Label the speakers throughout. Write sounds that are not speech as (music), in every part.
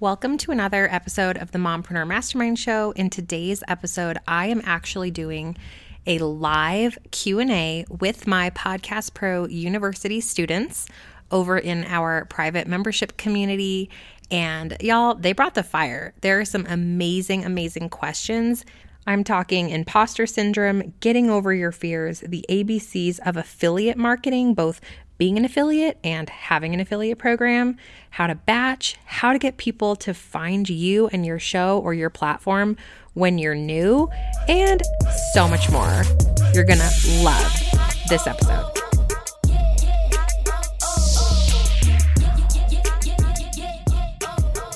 Speaker 1: Welcome to another episode of the Mompreneur Mastermind Show. In today's episode, I am actually doing a live Q&A with my Podcast Pro University students over in our private membership community and y'all, they brought the fire. There are some amazing amazing questions. I'm talking imposter syndrome, getting over your fears, the ABCs of affiliate marketing, both being an affiliate and having an affiliate program, how to batch, how to get people to find you and your show or your platform when you're new, and so much more. You're gonna love this episode.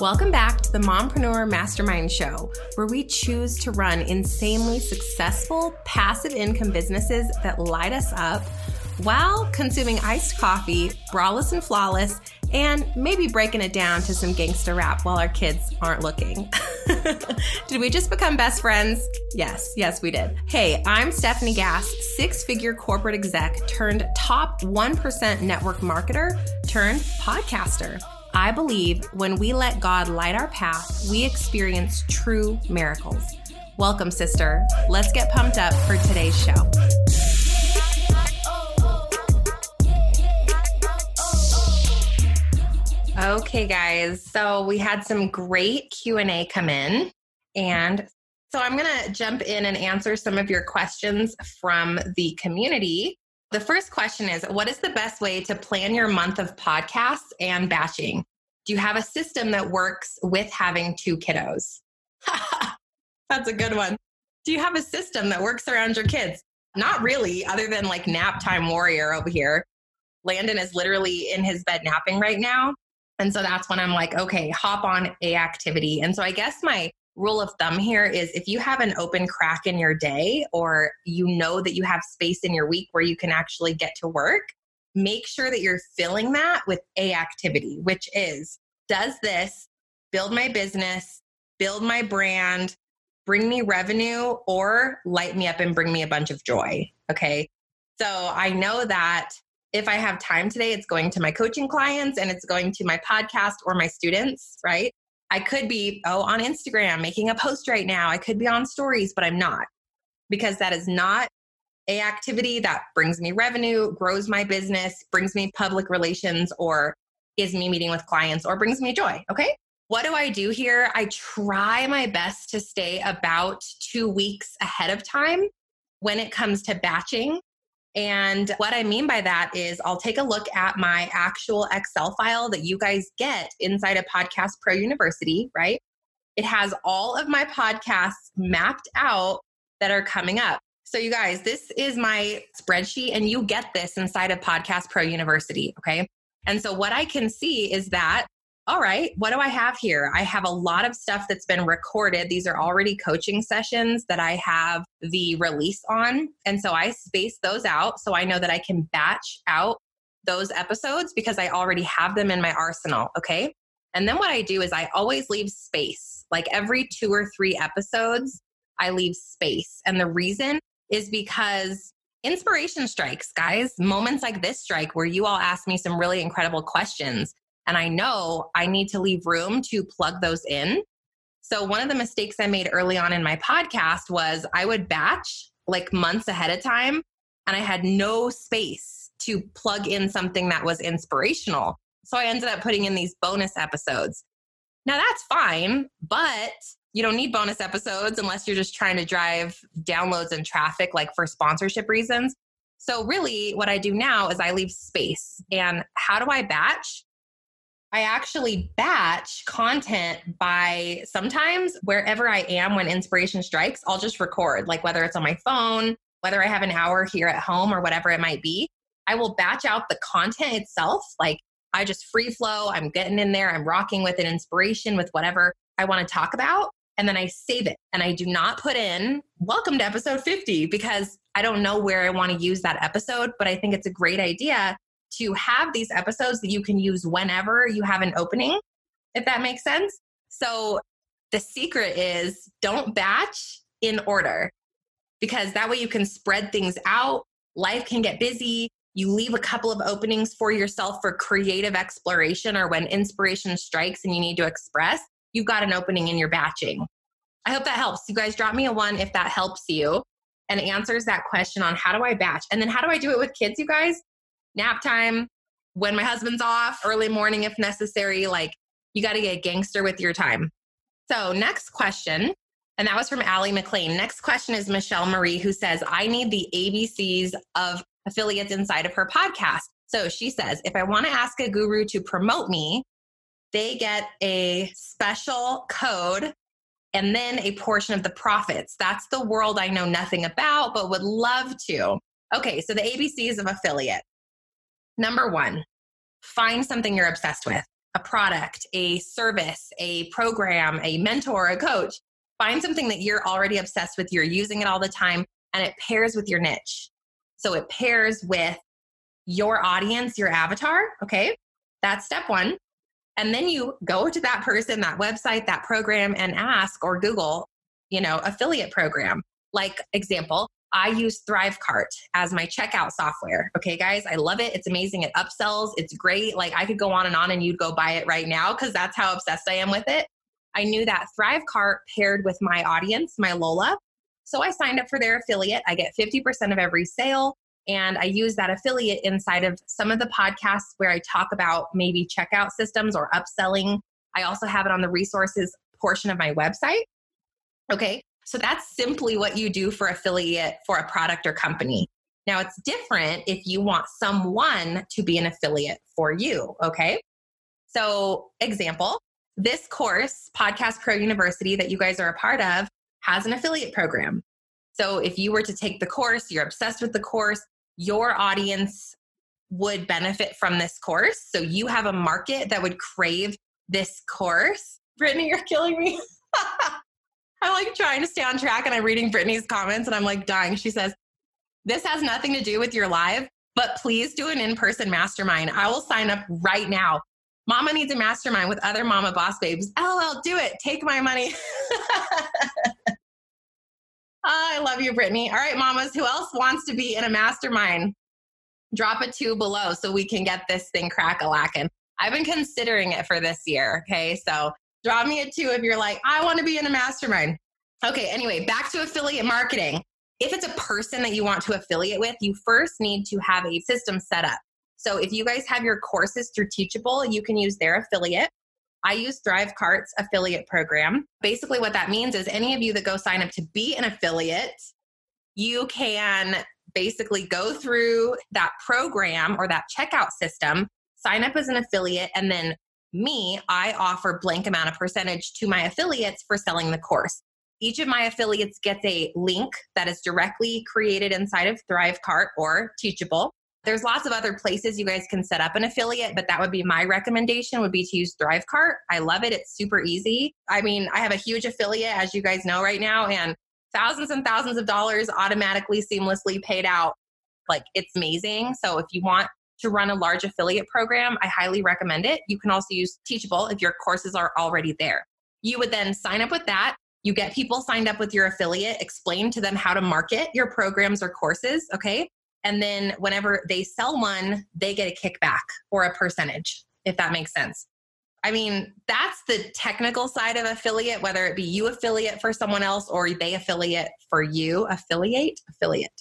Speaker 1: Welcome back to the Mompreneur Mastermind Show, where we choose to run insanely successful passive income businesses that light us up while consuming iced coffee, braless and flawless, and maybe breaking it down to some gangster rap while our kids aren't looking. (laughs) did we just become best friends? Yes, yes, we did. Hey, I'm Stefanie Gass, six figure corporate exec turned top 1% network marketer turned podcaster. I believe when we let God light our path, we experience true miracles. Welcome, sister. Let's get pumped up for today's show. Okay, guys. So we had some great Q&A come in and so I'm going to jump in and answer some of your questions from the community. The first question is What is the best way to plan your month of podcasts and batching? Do you have a system that works with having two kiddos? (laughs) That's a good one. Do you have a system that works around your kids? Not really, other than like nap time warrior over here. Landon is literally in his bed napping right now. And so that's when I'm like, okay, hop on a activity. And so I guess my rule of thumb here is if you have an open crack in your day or you know that you have space in your week where you can actually get to work, make sure that you're filling that with a activity, which is does this build my business, build my brand, bring me revenue, or light me up and bring me a bunch of joy? Okay. So I know that if I have time today, it's going to my coaching clients and it's going to my podcast or my students, right? I could be, oh, on Instagram making a post right now. I could be on stories, but I'm not because that is not a activity that brings me revenue, grows my business, brings me public relations, or is me meeting with clients or brings me joy. Okay. What do I do here? I try my best to stay about two weeks ahead of time when it comes to batching and what I mean by that is I'll take a look at my actual Excel file that you guys get inside of Podcast Pro University, right? It has all of my podcasts mapped out that are coming up. So, you guys, this is my spreadsheet, and you get this inside of Podcast Pro University, okay? And so, what I can see is that all right, what do I have here? I have a lot of stuff that's been recorded. These are already coaching sessions that I have the release on. And so I space those out so I know that I can batch out those episodes because I already have them in my arsenal. Okay. And then what I do is I always leave space. Like every two or three episodes, I leave space. And the reason is because inspiration strikes, guys. Moments like this strike where you all ask me some really incredible questions and I know I need to leave room to plug those in. So, one of the mistakes I made early on in my podcast was I would batch like months ahead of time, and I had no space to plug in something that was inspirational. So, I ended up putting in these bonus episodes. Now, that's fine, but you don't need bonus episodes unless you're just trying to drive downloads and traffic, like for sponsorship reasons. So, really, what I do now is I leave space. And how do I batch? I actually batch content by sometimes wherever I am when inspiration strikes, I'll just record, like whether it's on my phone, whether I have an hour here at home or whatever it might be. I will batch out the content itself. Like I just free flow, I'm getting in there, I'm rocking with an inspiration with whatever I want to talk about. And then I save it and I do not put in welcome to episode 50 because I don't know where I want to use that episode, but I think it's a great idea to have these episodes that you can use whenever you have an opening, if that makes sense. So the secret is don't batch in order because that way you can spread things out. Life can get busy. You leave a couple of openings for yourself for creative exploration or when inspiration strikes and you need to express. you've got an opening in your batching. I hope that helps. You guys drop me a one if that helps you and answers that question on how do I batch? And then how do I do it with kids, you guys? Nap time, when my husband's off, early morning if necessary. Like you got to get gangster with your time. So, next question, and that was from Allie McLean. Next question is Michelle Marie, who says, I need the ABCs of affiliates inside of her podcast. So she says, if I want to ask a guru to promote me, they get a special code and then a portion of the profits. That's the world I know nothing about, but would love to. Okay, so the ABCs of affiliate. Number one, find something you're obsessed with a product, a service, a program, a mentor, a coach. Find something that you're already obsessed with, you're using it all the time, and it pairs with your niche. So it pairs with your audience, your avatar. Okay, that's step one. And then you go to that person, that website, that program, and ask or Google, you know, affiliate program. Like, example, I use Thrivecart as my checkout software. Okay, guys, I love it. It's amazing. It upsells. It's great. Like I could go on and on and you'd go buy it right now because that's how obsessed I am with it. I knew that Thrivecart paired with my audience, my Lola. So I signed up for their affiliate. I get 50% of every sale. And I use that affiliate inside of some of the podcasts where I talk about maybe checkout systems or upselling. I also have it on the resources portion of my website. Okay. So that's simply what you do for affiliate for a product or company. Now it's different if you want someone to be an affiliate for you. Okay. So, example, this course, Podcast Pro University, that you guys are a part of, has an affiliate program. So, if you were to take the course, you're obsessed with the course, your audience would benefit from this course. So, you have a market that would crave this course. Brittany, you're killing me. (laughs) I'm like trying to stay on track and I'm reading Brittany's comments and I'm like dying. She says, This has nothing to do with your live, but please do an in person mastermind. I will sign up right now. Mama needs a mastermind with other mama boss babes. LOL, do it. Take my money. oh, (laughs) I love you, Brittany. All right, mamas, who else wants to be in a mastermind? Drop a two below so we can get this thing crack a lacking. I've been considering it for this year. Okay. So drop me a two if you're like, I want to be in a mastermind. Okay. Anyway, back to affiliate marketing. If it's a person that you want to affiliate with, you first need to have a system set up. So if you guys have your courses through Teachable, you can use their affiliate. I use Thrivecart's affiliate program. Basically, what that means is any of you that go sign up to be an affiliate, you can basically go through that program or that checkout system, sign up as an affiliate, and then me, I offer blank amount of percentage to my affiliates for selling the course. Each of my affiliates gets a link that is directly created inside of Thrivecart or Teachable. There's lots of other places you guys can set up an affiliate, but that would be my recommendation would be to use Thrivecart. I love it. It's super easy. I mean, I have a huge affiliate as you guys know right now and thousands and thousands of dollars automatically seamlessly paid out. Like it's amazing. So if you want to run a large affiliate program, I highly recommend it. You can also use Teachable if your courses are already there. You would then sign up with that. You get people signed up with your affiliate, explain to them how to market your programs or courses, okay? And then whenever they sell one, they get a kickback or a percentage, if that makes sense. I mean, that's the technical side of affiliate, whether it be you affiliate for someone else or they affiliate for you. Affiliate, affiliate.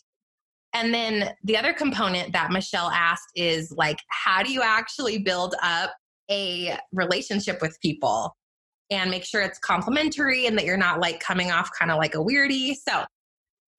Speaker 1: And then the other component that Michelle asked is like, how do you actually build up a relationship with people and make sure it's complimentary and that you're not like coming off kind of like a weirdie? So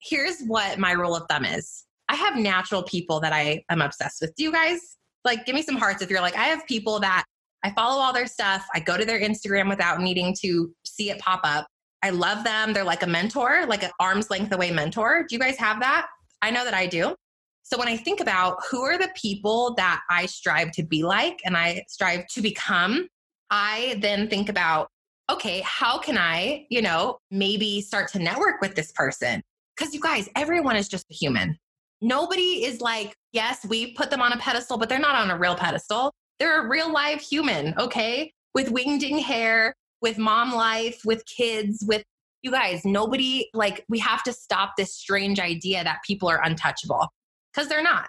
Speaker 1: here's what my rule of thumb is I have natural people that I am obsessed with. Do you guys like give me some hearts if you're like, I have people that I follow all their stuff, I go to their Instagram without needing to see it pop up. I love them. They're like a mentor, like an arm's length away mentor. Do you guys have that? I know that I do. So when I think about who are the people that I strive to be like and I strive to become, I then think about, okay, how can I, you know, maybe start to network with this person? Because you guys, everyone is just a human. Nobody is like, yes, we put them on a pedestal, but they're not on a real pedestal. They're a real live human, okay? With winged hair, with mom life, with kids, with you guys, nobody, like, we have to stop this strange idea that people are untouchable because they're not.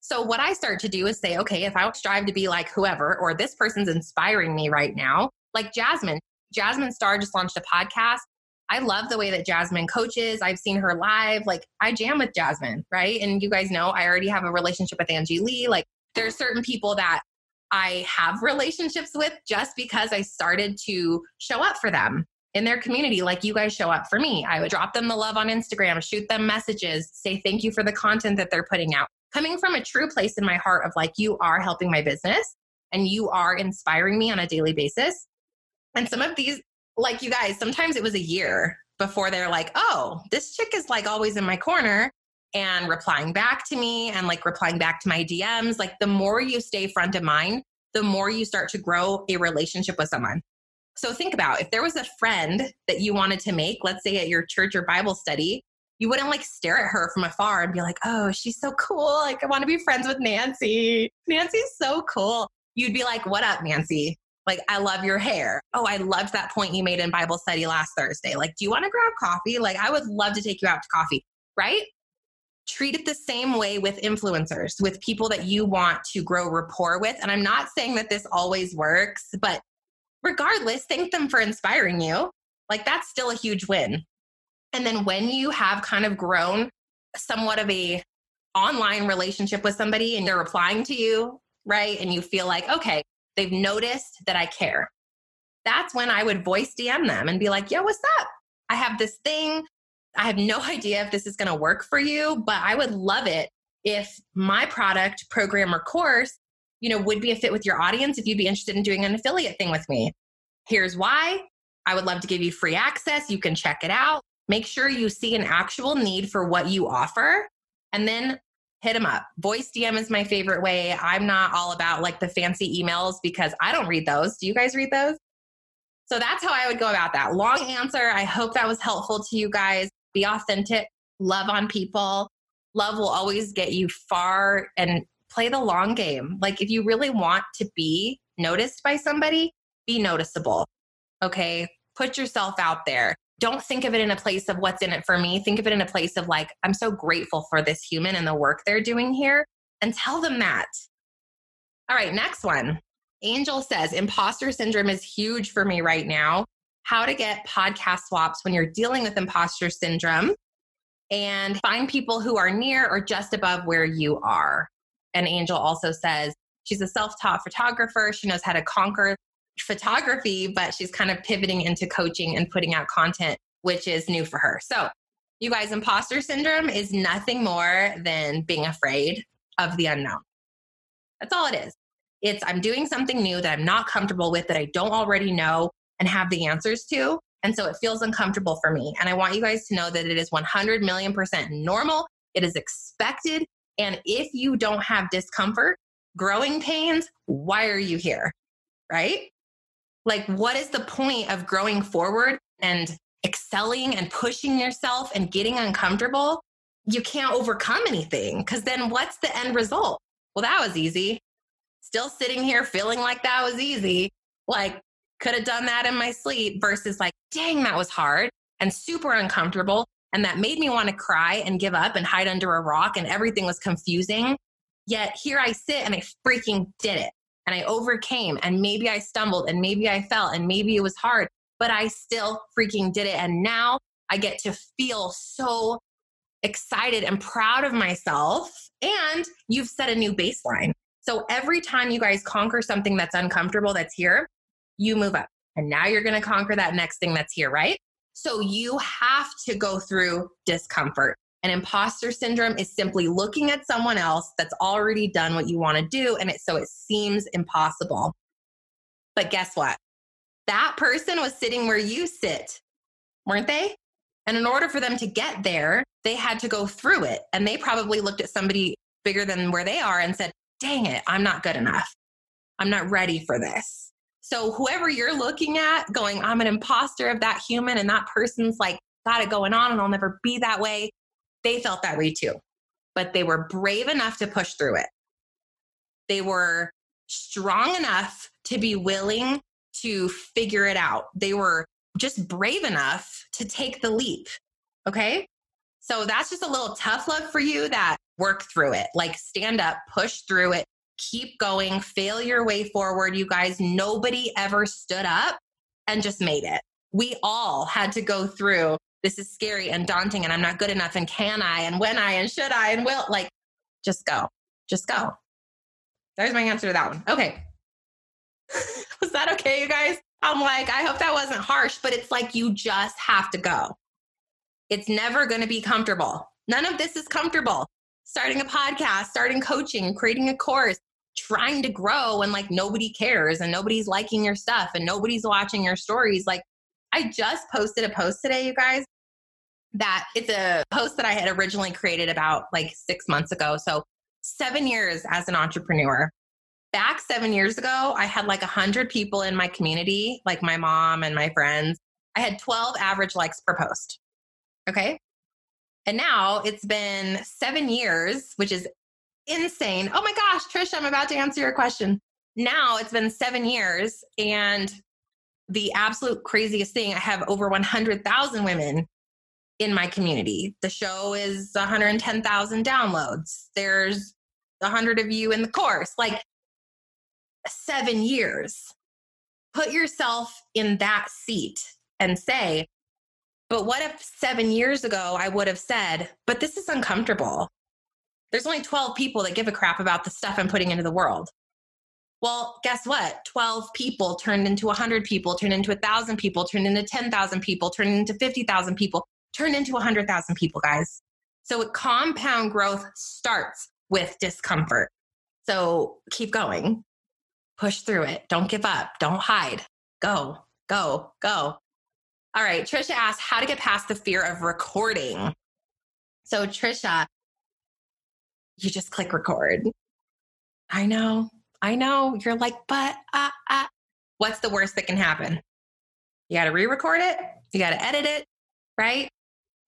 Speaker 1: So, what I start to do is say, okay, if I strive to be like whoever, or this person's inspiring me right now, like Jasmine, Jasmine Star just launched a podcast. I love the way that Jasmine coaches. I've seen her live. Like I jam with Jasmine, right? And you guys know I already have a relationship with Angie Lee. Like there are certain people that I have relationships with just because I started to show up for them in their community like you guys show up for me. I would drop them the love on Instagram, shoot them messages, say thank you for the content that they're putting out. Coming from a true place in my heart of like, you are helping my business and you are inspiring me on a daily basis. And some of these, like you guys, sometimes it was a year before they're like, oh, this chick is like always in my corner and replying back to me and like replying back to my DMs. Like the more you stay front of mind, the more you start to grow a relationship with someone. So think about if there was a friend that you wanted to make, let's say at your church or Bible study, you wouldn't like stare at her from afar and be like, oh, she's so cool. Like, I want to be friends with Nancy. Nancy's so cool. You'd be like, what up, Nancy? Like, I love your hair. Oh, I loved that point you made in Bible study last Thursday. Like, do you want to grab coffee? Like, I would love to take you out to coffee, right? Treat it the same way with influencers, with people that you want to grow rapport with. And I'm not saying that this always works, but regardless, thank them for inspiring you. Like that's still a huge win. And then when you have kind of grown somewhat of a online relationship with somebody and they're replying to you, right? And you feel like, okay, they've noticed that I care. That's when I would voice DM them and be like, yo, what's up? I have this thing. I have no (laughs) idea if this is going to work for you, but I would love it if my product, program, or course you know, would be a fit with your audience if you'd be interested in doing an affiliate thing with me. Here's why. I would love to give you free access. You can check it out. Make sure you see an actual need for what you offer and then hit them up. Voice DM is my favorite way. I'm not all about like the fancy emails because I don't read those. Do you guys read those? So that's how I would go about that. Long answer. I hope that was helpful to you guys. Be authentic, love on people. Love will always get you far and play the long game. Like if you really want to be noticed by somebody, be noticeable. Okay. Put yourself out there. Don't think of it in a place of what's in it for me. Think of it in a place of like, I'm so grateful for this human and the work they're doing here and tell them that. All right, next one. Angel says, imposter syndrome is huge for me right now. How to get podcast swaps when you're dealing with imposter syndrome and find people who are near or just above where you are. And Angel also says she's a self taught photographer. She knows how to conquer photography, but she's kind of pivoting into coaching and putting out content, which is new for her. So, you guys, imposter syndrome is nothing more than being afraid of the unknown. That's all it is. It's I'm doing something new that I'm not comfortable with, that I don't already know and have the answers to. And so it feels uncomfortable for me. And I want you guys to know that it is 100 million percent normal. It is expected. And if you don't have discomfort, growing pains, why are you here? Right? Like, what is the point of growing forward and excelling and pushing yourself and getting uncomfortable? You can't overcome anything because then what's the end result? Well, that was easy. Still sitting here feeling like that was easy. Like, could have done that in my sleep versus like, dang, that was hard and super uncomfortable. And that made me want to cry and give up and hide under a rock, and everything was confusing. Yet here I sit and I freaking did it. And I overcame, and maybe I stumbled, and maybe I fell, and maybe it was hard, but I still freaking did it. And now I get to feel so excited and proud of myself. And you've set a new baseline. So every time you guys conquer something that's uncomfortable that's here, you move up. And now you're going to conquer that next thing that's here, right? So you have to go through discomfort. And imposter syndrome is simply looking at someone else that's already done what you want to do. And it, so it seems impossible. But guess what? That person was sitting where you sit, weren't they? And in order for them to get there, they had to go through it. And they probably looked at somebody bigger than where they are and said, dang it, I'm not good enough. I'm not ready for this. So whoever you're looking at going, I'm an imposter of that human and that person's like got it going on and I'll never be that way. They felt that way too. But they were brave enough to push through it. They were strong enough to be willing to figure it out. They were just brave enough to take the leap. Okay. So that's just a little tough love for you that work through it. Like stand up, push through it, keep going, fail your way forward. You guys, nobody ever stood up and just made it. We all had to go through this is scary and daunting and I'm not good enough and can I and when I and should I and will like just go. Just go. There's my answer to that one. Okay. (laughs) Was that okay, you guys? I'm like, I hope that wasn't harsh, but it's like you just have to go. It's never going to be comfortable. None of this is comfortable. Starting a podcast, starting coaching, creating a course, trying to grow and like nobody cares and nobody's liking your stuff and nobody's watching your stories. Like, I just posted a post today, you guys, that it's a post that I had originally created about like six months ago. So, seven years as an entrepreneur. Back seven years ago, I had like 100 people in my community, like my mom and my friends. I had 12 average likes per post. Okay. And now it's been seven years, which is insane. Oh my gosh, Trish, I'm about to answer your question. Now it's been seven years, and the absolute craziest thing, I have over 100,000 women in my community. The show is 110,000 downloads. There's 100 of you in the course. Like seven years. Put yourself in that seat and say, but what if seven years ago I would have said, but this is uncomfortable? There's only 12 people that give a crap about the stuff I'm putting into the world. Well, guess what? 12 people turned into 100 people, turned into 1,000 people, turned into 10,000 people, turned into 50,000 people, turned into 100,000 people, guys. So compound growth starts with discomfort. So keep going, push through it. Don't give up, don't hide. Go, go, go. All right. Trisha asked how to get past the fear of recording. So, Trisha, you just click record. I know, I know. You're like, but uh, uh. what's the worst that can happen? You got to re record it, you got to edit it, right?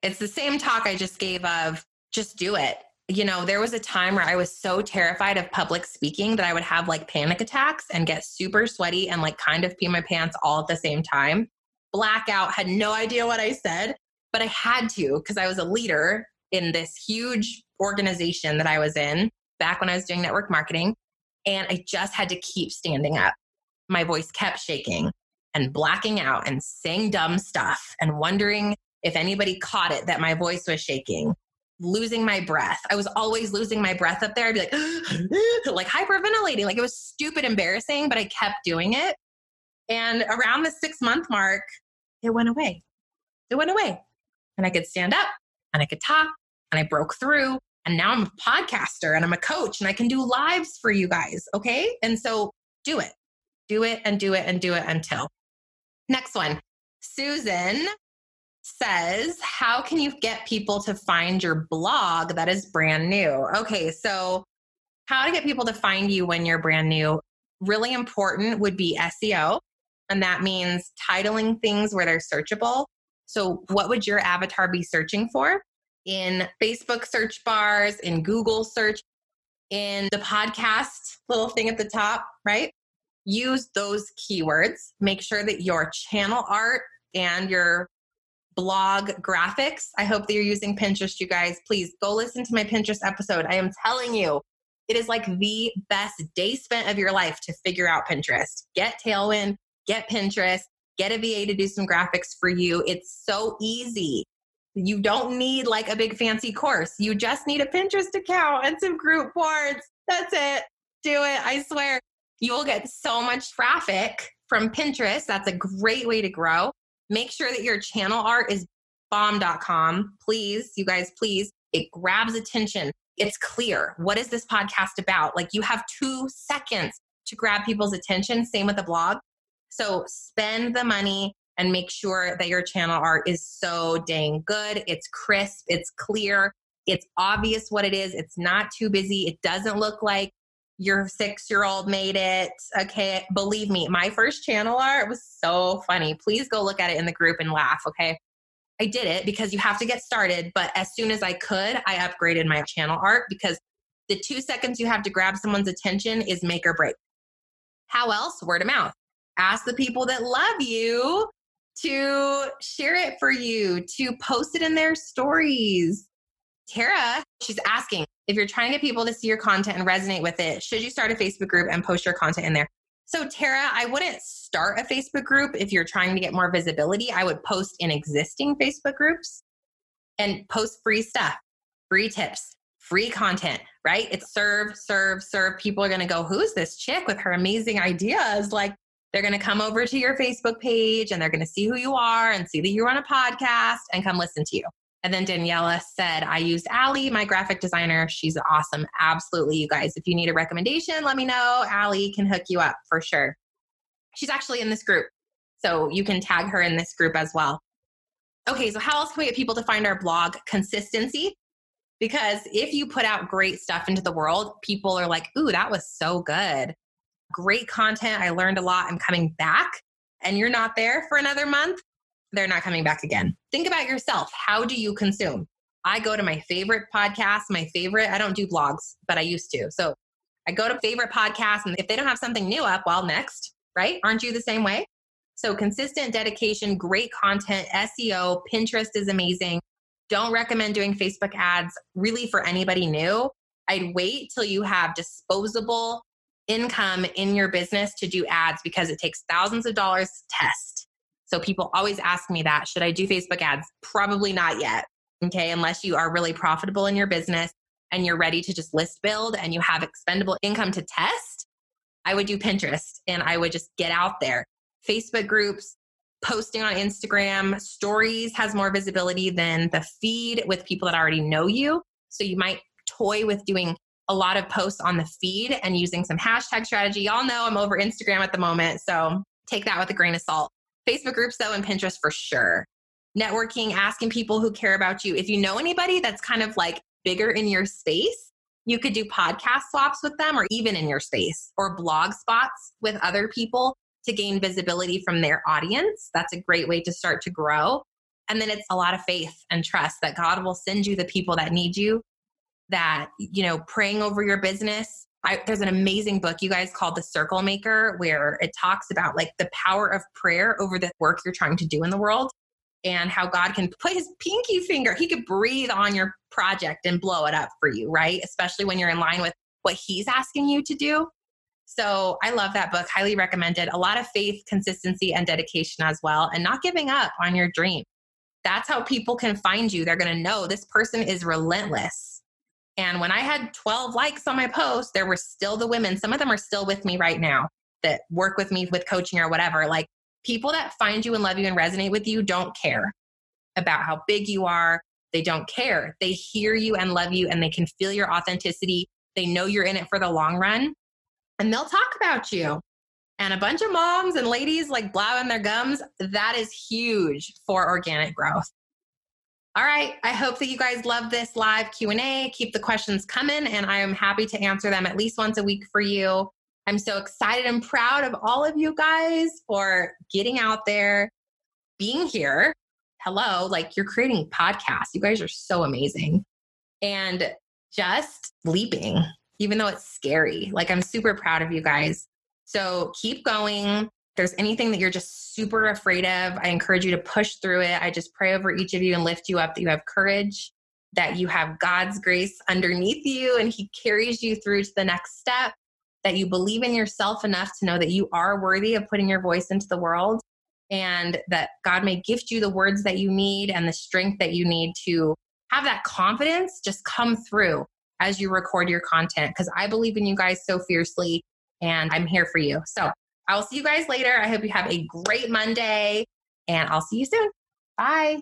Speaker 1: It's the same talk I just gave of just do it. You know, there was a time where I was so terrified of public speaking that I would have like panic attacks and get super sweaty and like kind of pee my pants all at the same time blackout, had no idea what I said, but I had to because I was a leader in this huge organization that I was in back when I was doing network marketing. And I just had to keep standing up. My voice kept shaking and blacking out and saying dumb stuff and wondering if anybody caught it that my voice was shaking, losing my breath. I was always losing my breath up there. I'd be like, (gasps) like hyperventilating. Like it was stupid embarrassing, but I kept doing it. And around the six month mark, it went away. It went away. And I could stand up and I could talk and I broke through. And now I'm a podcaster and I'm a coach and I can do lives for you guys. Okay. And so do it, do it and do it and do it until. Next one. Susan says, How can you get people to find your blog that is brand new? Okay. So, how to get people to find you when you're brand new? Really important would be SEO. And that means titling things where they're searchable. So, what would your avatar be searching for? In Facebook search bars, in Google search, in the podcast little thing at the top, right? Use those keywords. Make sure that your channel art and your blog graphics. I hope that you're using Pinterest, you guys. Please go listen to my Pinterest episode. I am telling you, it is like the best day spent of your life to figure out Pinterest. Get Tailwind, get Pinterest, get a VA to do some graphics for you. It's so easy. You don't need like a big fancy course. You just need a Pinterest account and some group boards. That's it. Do it. I swear. You will get so much traffic from Pinterest. That's a great way to grow. Make sure that your channel art is bomb.com. Please, you guys, please. It grabs attention. It's clear. What is this podcast about? Like you have two seconds to grab people's attention. Same with the blog. So spend the money and make sure that your channel art is so dang good. It's crisp, it's clear, it's obvious what it is. It's not too busy. It doesn't look like your six year old made it. Okay. Believe me, my first channel art was so funny. Please go look at it in the group and laugh. Okay. I did it because you have to get started. But as soon as I could, I upgraded my channel art because the two seconds you have to grab someone's attention is make or break. How else? Word of mouth ask the people that love you to share it for you, to post it in their stories. Tara, she's asking if you're trying to get people to see your content and resonate with it, should you start a Facebook group and post your content in there? So, Tara, I wouldn't start a Facebook group if you're trying to get more visibility. I would post in existing Facebook groups and post free stuff, free tips, free content, right? It's serve, serve, serve. People are going to go, Who's this chick with her amazing ideas? Like, they're going to come over to your Facebook page and they're going to see who you are and see that you run a podcast and come listen to you. And then Daniela said, I used Allie, my graphic designer. She's awesome. Absolutely, you guys. If you need a recommendation, let me know. Allie can hook you up for sure. She's actually in this group. So you can tag her in this group as well. Okay, so how else can we get people to find our blog? Consistency. Because if you put out great stuff into the world, people are like, ooh, that was so good great content. I learned a lot. I'm coming back. And you're not there for another month, they're not coming back again. Think about yourself. How do you consume? I go to my favorite podcast, my favorite, I don't do blogs, but I used to. So I go to favorite podcasts, and if they don't have something new up, well, next, right? Aren't you the same way? So consistent dedication, great content, SEO, Pinterest is amazing. Don't recommend doing Facebook ads really for anybody new. I'd wait till you have disposable income in your business to do ads because it takes thousands of dollars to test. So people always ask me that should I do Facebook ads? Probably not yet. Okay, unless you are really profitable in your business and you're ready to just list build and you have expendable income to test, I would do Pinterest and I would just get out there. Facebook groups, posting on Instagram, stories has more visibility than the feed with people that already know you. So you might toy with doing a lot of posts on the feed and using some hashtag strategy. Y'all know I'm over Instagram at the moment, so take that with a grain of salt. Facebook groups, though, and Pinterest for sure. Networking, asking people who care about you. If you know anybody that's kind of like bigger in your space, you could do podcast swaps with them or even in your space or blog spots with other people to gain visibility from their audience. That's a great way to start to grow. And then it's a lot of faith and trust that God will send you the people that need you that, you know, praying over your business. I, there's an amazing book, you guys, called The Circle Maker, where it talks about like the power of prayer over the work you're trying to do in the world and how God can put his pinky finger, he could breathe on your project and blow it up for you, right? Especially when you're in line with what he's asking you to do. So I love that book, highly recommended. A lot of faith, consistency, and dedication as well, and not giving up on your dream. That's how people can find you. They're going to know this person is relentless and when I had 12 likes on my post, there were still the women, some of them are still with me right now that work with me with coaching or whatever. Like people that find you and love you and resonate with you don't care about how big you are. They don't care. They hear you and love you and they can feel your authenticity. They know you're in it for the long run and they'll talk about you. And a bunch of moms and ladies like blowing their gums, that is huge for organic growth. All right. I hope that you guys love this live Q&A. Keep the questions coming and I am happy to answer them at least once a week for you. I'm so excited and proud of all of you guys for getting out there, being here. Hello, like you're creating podcasts. You guys are so amazing. And just leaping, even though it's scary. Like I'm super proud of you guys. So keep going there's anything that you're just super afraid of, I encourage you to push through it. I just pray over each of you and lift you up that you have courage, that you have God's grace underneath you and He carries you through to the next step, that you believe in yourself enough to know that you are worthy of putting your voice into the world, and that God may gift you the words that you need and the strength that you need to have that confidence just come through as you record your content. Because I believe in you guys so fiercely and I'm here for you. So I will see you guys later. I hope you have a great Monday and I'll see you soon. Bye.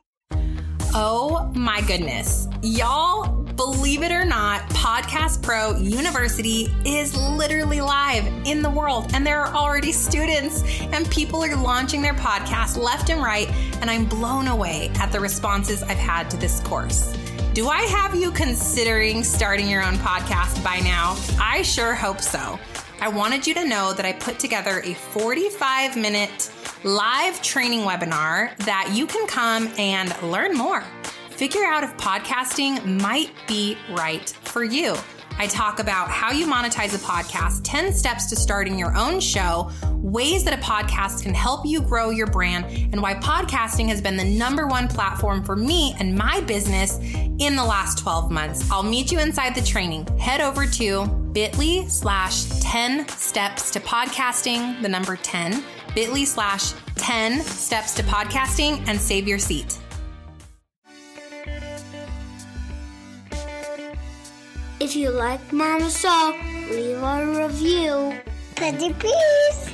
Speaker 1: Oh my goodness. Y'all, believe it or not, Podcast Pro University is literally live in the world, and there are already students and people are launching their podcast left and right. And I'm blown away at the responses I've had to this course. Do I have you considering starting your own podcast by now? I sure hope so. I wanted you to know that I put together a 45 minute live training webinar that you can come and learn more. Figure out if podcasting might be right for you. I talk about how you monetize a podcast, 10 steps to starting your own show, ways that a podcast can help you grow your brand, and why podcasting has been the number one platform for me and my business in the last 12 months. I'll meet you inside the training. Head over to bit.ly slash 10 steps to podcasting, the number 10, bit.ly slash 10 steps to podcasting, and save your seat.
Speaker 2: If you like Mama Saw, leave a review. Pretty please.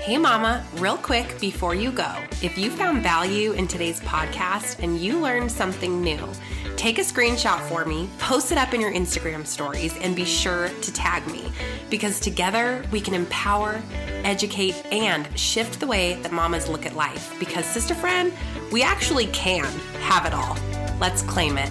Speaker 1: Hey, Mama, real quick before you go, if you found value in today's podcast and you learned something new, take a screenshot for me, post it up in your Instagram stories, and be sure to tag me because together we can empower, educate, and shift the way that mamas look at life. Because, sister friend, we actually can have it all. Let's claim it.